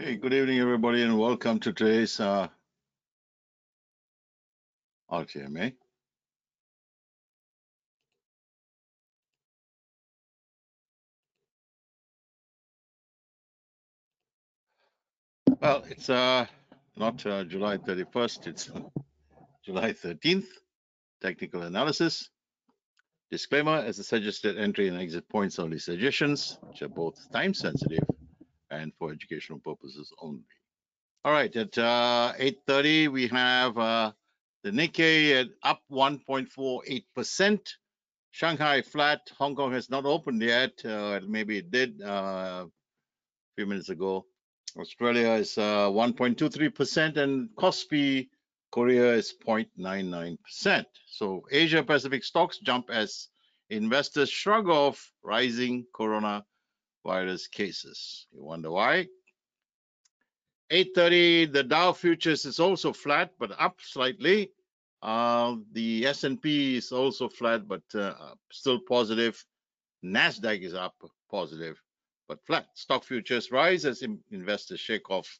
Hey, good evening, everybody, and welcome to today's uh, RTMA. Well, it's uh, not uh, July 31st, it's July 13th. Technical analysis. Disclaimer as a suggested entry and exit points only suggestions, which are both time sensitive and for educational purposes only. All right, at uh, 8.30, we have uh, the Nikkei at up 1.48%. Shanghai flat. Hong Kong has not opened yet. Uh, maybe it did uh, a few minutes ago. Australia is 1.23% uh, and Kospi Korea is 0.99%. So Asia Pacific stocks jump as investors shrug off rising coronavirus cases. You wonder why? 830, the Dow futures is also flat, but up slightly. Uh, the S&P is also flat, but uh, still positive. Nasdaq is up, positive, but flat. Stock futures rise as investors shake off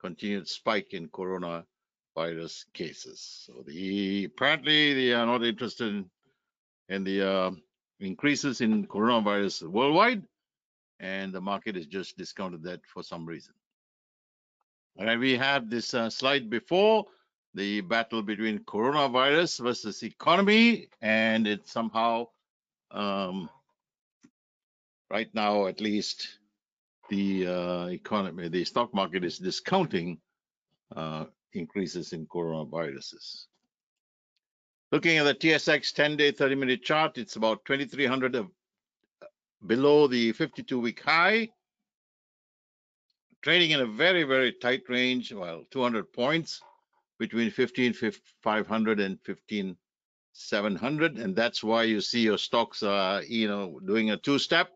continued spike in coronavirus cases. So the apparently they are not interested in, in the uh, increases in coronavirus worldwide, and the market has just discounted that for some reason. All right, we have this uh, slide before the battle between coronavirus versus economy, and it somehow, um, right now at least, the uh, economy, the stock market is discounting uh, increases in coronaviruses. Looking at the TSX 10-day 30-minute chart, it's about 2,300 uh, below the 52-week high trading in a very, very tight range, well, 200 points between 15,500 and 15,700. And that's why you see your stocks, uh, you know, doing a two step,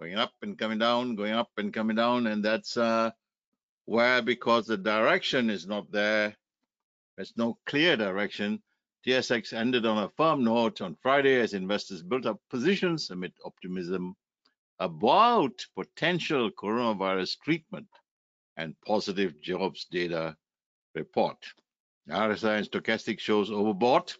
going up and coming down, going up and coming down. And that's uh, where, because the direction is not there, there's no clear direction. TSX ended on a firm note on Friday as investors built up positions amid optimism about potential coronavirus treatment and positive jobs data report. RSI and stochastic shows overbought,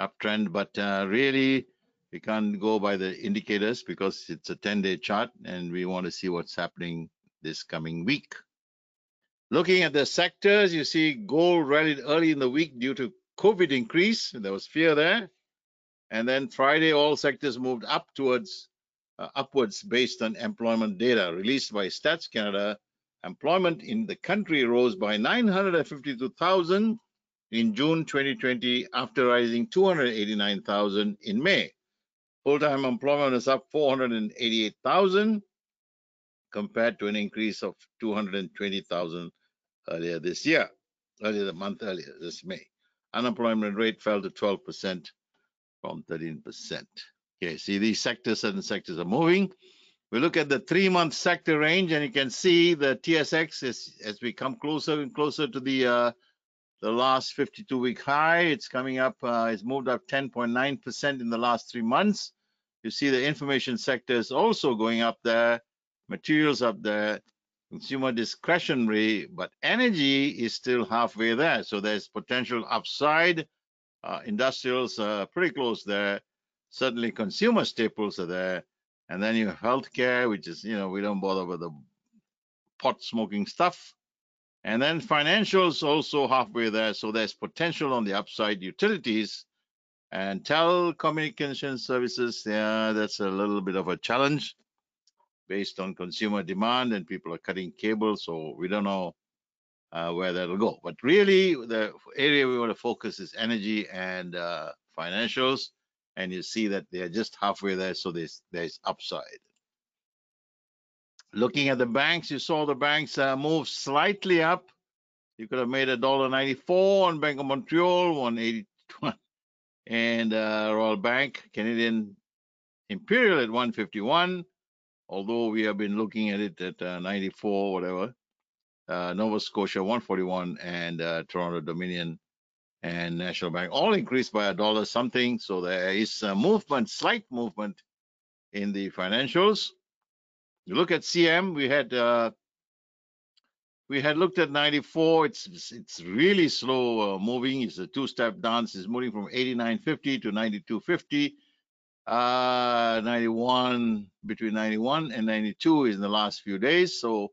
uptrend, but uh, really we can't go by the indicators because it's a 10-day chart and we want to see what's happening this coming week. Looking at the sectors, you see gold rallied early in the week due to COVID increase. There was fear there. And then Friday, all sectors moved up towards uh, upwards based on employment data released by Stats Canada. Employment in the country rose by 952,000 in June 2020 after rising 289,000 in May. Full-time employment is up 488,000 compared to an increase of 220,000 earlier this year, earlier the month earlier, this May. Unemployment rate fell to 12% from 13%. Okay, see these sectors, certain sectors are moving. We look at the three-month sector range, and you can see the TSX is as we come closer and closer to the uh, the last 52-week high. It's coming up. Uh, it's moved up 10.9% in the last three months. You see the information sector is also going up there. Materials up there. Consumer discretionary, but energy is still halfway there. So there's potential upside. Uh, industrials are pretty close there certainly consumer staples are there. And then you have healthcare, which is, you know, we don't bother with the pot smoking stuff. And then financials also halfway there. So there's potential on the upside utilities and telecommunication services. Yeah, that's a little bit of a challenge based on consumer demand and people are cutting cables. So we don't know uh, where that'll go. But really, the area we want to focus is energy and uh, financials and you see that they are just halfway there, so there's there's upside. Looking at the banks, you saw the banks uh, move slightly up. You could have made a dollar ninety-four on Bank of Montreal, one eighty-one, and uh, Royal Bank, Canadian Imperial at one fifty-one. Although we have been looking at it at uh, 94, whatever. Uh, Nova Scotia 141 and uh, Toronto Dominion and National Bank all increased by a dollar something. So there is a movement, slight movement in the financials. You look at CM, we had uh, we had looked at 94. It's it's really slow uh, moving. It's a two-step dance. It's moving from 89.50 to 92.50. Uh, 91 between 91 and 92 is in the last few days. So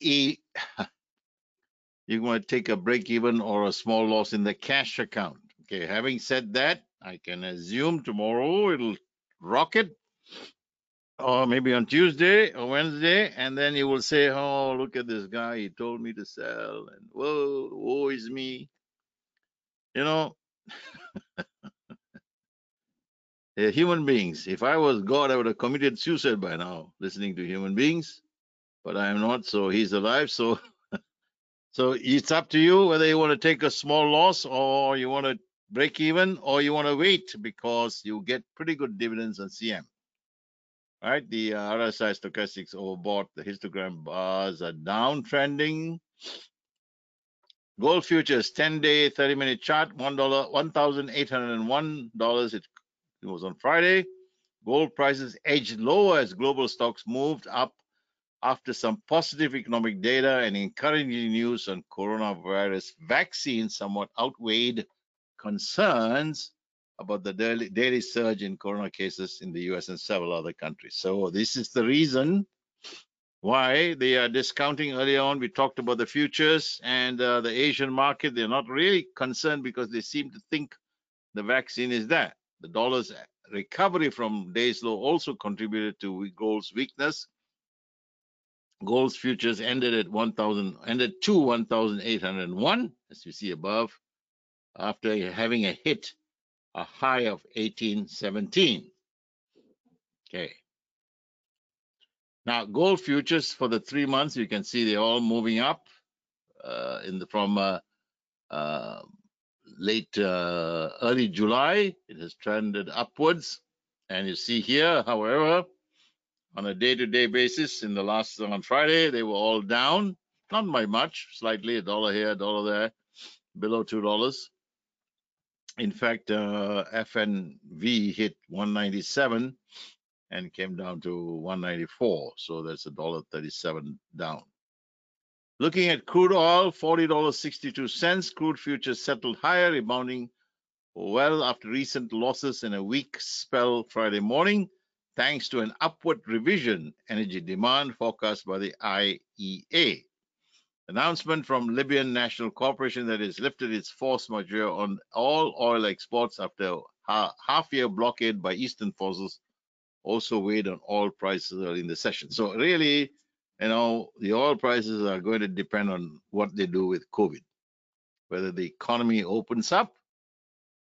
e- you're going to take a break even or a small loss in the cash account. Okay. Having said that, I can assume tomorrow it'll rocket or maybe on Tuesday or Wednesday, and then you will say, "Oh, look at this guy! He told me to sell, and whoa, woe is me." You know, they're human beings. If I was God, I would have committed suicide by now, listening to human beings. But I am not, so He's alive. So, so it's up to you whether you want to take a small loss or you want to break even or you want to wait because you get pretty good dividends on CM. Right? the uh, RSI stochastics overbought. The histogram bars are downtrending. Gold futures 10 day 30 minute chart $1 $1,801 it, it was on Friday. Gold prices edged lower as global stocks moved up after some positive economic data and encouraging news on coronavirus vaccine somewhat outweighed concerns about the daily, daily surge in corona cases in the US and several other countries. So this is the reason why they are discounting early on. We talked about the futures and uh, the Asian market. They're not really concerned because they seem to think the vaccine is there. The dollar's recovery from days low also contributed to gold's weakness. Gold's futures ended at 1,000, ended to 1,801, as you see above, after having a hit, a high of 1817. Okay. Now, gold futures for the three months, you can see they're all moving up uh, in the from uh, uh, late uh, early July. It has trended upwards, and you see here, however, on a day-to-day basis, in the last on Friday, they were all down, not by much, slightly a dollar here, a dollar there, below two dollars. In fact, uh, FNV hit 197 and came down to 194. So that's a dollar 37 down. Looking at crude oil, $40.62. Crude futures settled higher, rebounding well after recent losses in a weak spell Friday morning, thanks to an upward revision energy demand forecast by the IEA. Announcement from Libyan National Corporation that has lifted its force majeure on all oil exports after a half-year blockade by Eastern forces also weighed on oil prices early in the session. So really, you know, the oil prices are going to depend on what they do with COVID, whether the economy opens up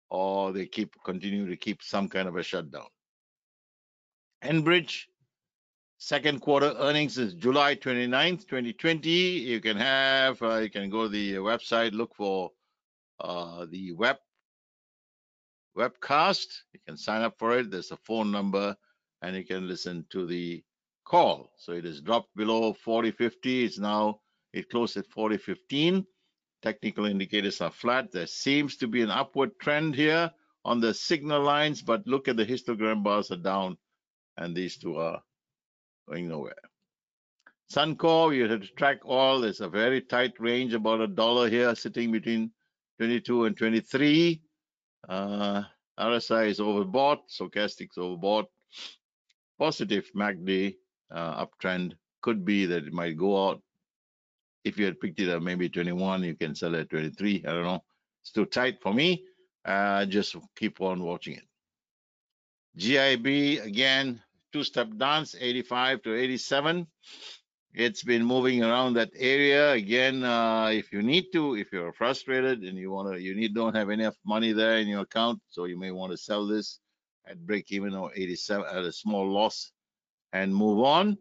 or they keep continue to keep some kind of a shutdown. Enbridge second quarter earnings is July 29th, 2020. You can have, uh, you can go to the website, look for uh, the web webcast. You can sign up for it. There's a phone number and you can listen to the call. So it has dropped below 4050. It's now, it closed at 4015. Technical indicators are flat. There seems to be an upward trend here on the signal lines, but look at the histogram bars are down and these two are going nowhere. Suncor, you have to track all. There's a very tight range, about a dollar here, sitting between 22 and 23. Uh, RSI is overbought, stochastics overbought positive MACD uh, uptrend could be that it might go out. If you had picked it up maybe 21, you can sell at 23. I don't know. It's too tight for me. Uh, just keep on watching it. GIB again, two-step dance, 85 to 87. It's been moving around that area again. Uh, if you need to, if you're frustrated and you want to, you need don't have enough money there in your account, so you may want to sell this at break even or 87 at a small loss and move on.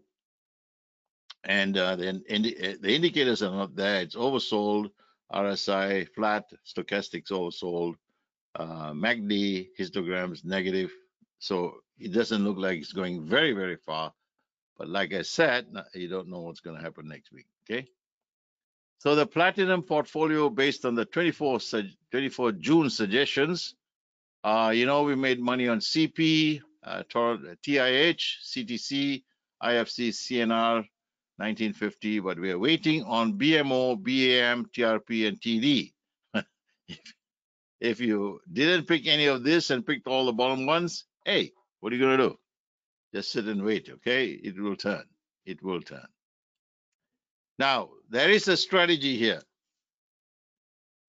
And uh, then indi uh, the indicators are not there. It's oversold. RSI flat, stochastics oversold, uh, MACD histograms negative. So it doesn't look like it's going very, very far. But like I said, you don't know what's going to happen next week. Okay. So the platinum portfolio based on the 24, 24 June suggestions uh, you know, we made money on CP, Uh, TIH, uh, CTC, IFC, CNR, 1950, but we are waiting on BMO, BAM, TRP, and TD. if, if you didn't pick any of this and picked all the bottom ones, hey, what are you going to do? Just sit and wait, okay? It will turn. It will turn. Now, there is a strategy here.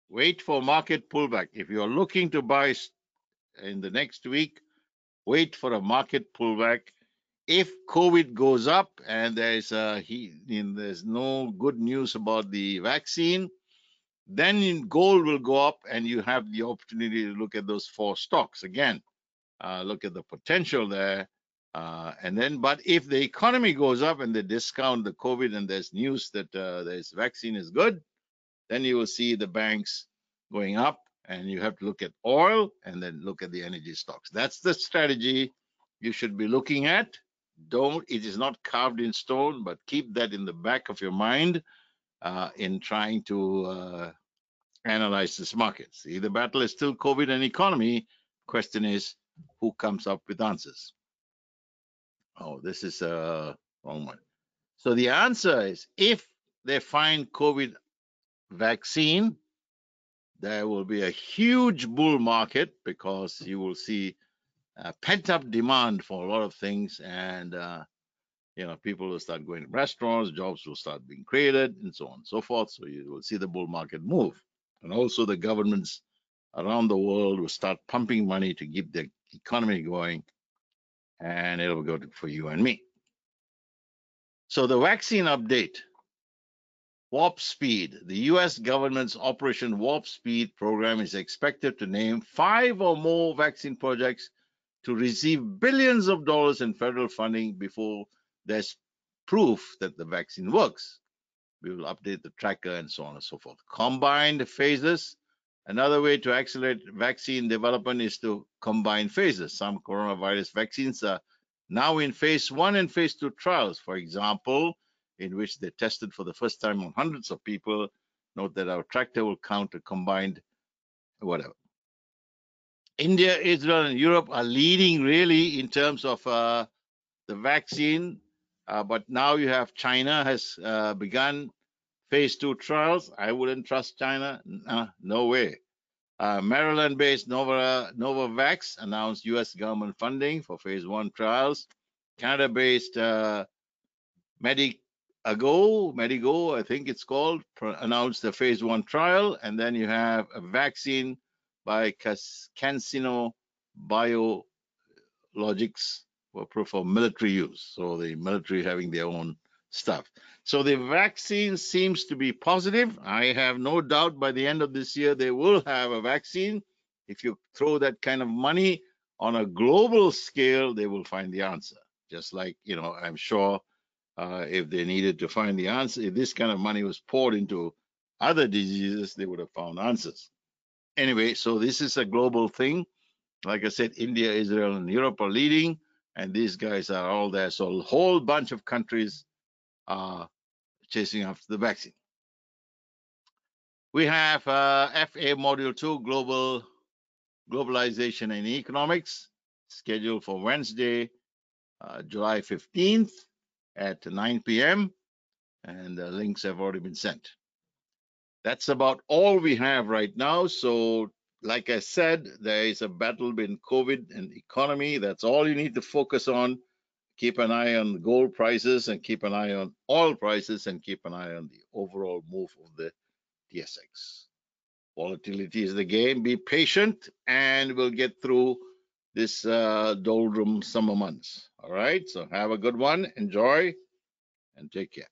Wait for market pullback. If you're looking to buy in the next week, wait for a market pullback if COVID goes up and there's a, he, there's no good news about the vaccine, then gold will go up and you have the opportunity to look at those four stocks again. Uh, look at the potential there. Uh, and then, but if the economy goes up and they discount the COVID and there's news that uh, this vaccine is good, then you will see the banks going up and you have to look at oil and then look at the energy stocks. That's the strategy you should be looking at. Don't it is not carved in stone but keep that in the back of your mind uh, in trying to uh, analyze this market. See the battle is still covid and economy. Question is who comes up with answers? Oh this is a wrong one. So the answer is if they find covid vaccine there will be a huge bull market because you will see uh, pent up demand for a lot of things, and uh, you know people will start going to restaurants, jobs will start being created, and so on and so forth. So you will see the bull market move, and also the governments around the world will start pumping money to keep the economy going, and it'll go for you and me. So the vaccine update. Warp Speed. The US government's Operation Warp Speed program is expected to name five or more vaccine projects to receive billions of dollars in federal funding before there's proof that the vaccine works. We will update the tracker and so on and so forth. Combined phases. Another way to accelerate vaccine development is to combine phases. Some coronavirus vaccines are now in phase one and phase two trials, for example, in which they tested for the first time on hundreds of people. Note that our tracker will count a combined whatever. India, Israel, and Europe are leading really in terms of uh, the vaccine. Uh, but now you have China has uh, begun phase two trials. I wouldn't trust China. no way. Uh, Maryland-based Nova, Novavax announced U.S. government funding for phase one trials. Canada-based uh, Medigo, Medigo, I think it's called, announced the phase one trial. And then you have a vaccine by CanSino Biologics for military use. So the military having their own stuff. So the vaccine seems to be positive. I have no doubt by the end of this year they will have a vaccine. If you throw that kind of money on a global scale, they will find the answer. Just like, you know, I'm sure uh, if they needed to find the answer, if this kind of money was poured into other diseases, they would have found answers anyway, so this is a global thing. Like I said, India, Israel, and Europe are leading, and these guys are all there. So a whole bunch of countries are chasing after the vaccine. We have uh, FA Module 2, Global Globalization and Economics, scheduled for Wednesday, uh, July 15th at 9 p.m. And the links have already been sent that's about all we have right now. So, like I said, there is a battle between COVID and economy. That's all you need to focus on. Keep an eye on gold prices and keep an eye on oil prices and keep an eye on the overall move of the TSX. Volatility is the game. Be patient and we'll get through this uh, doldrum summer months. All right. So have a good one. Enjoy and take care.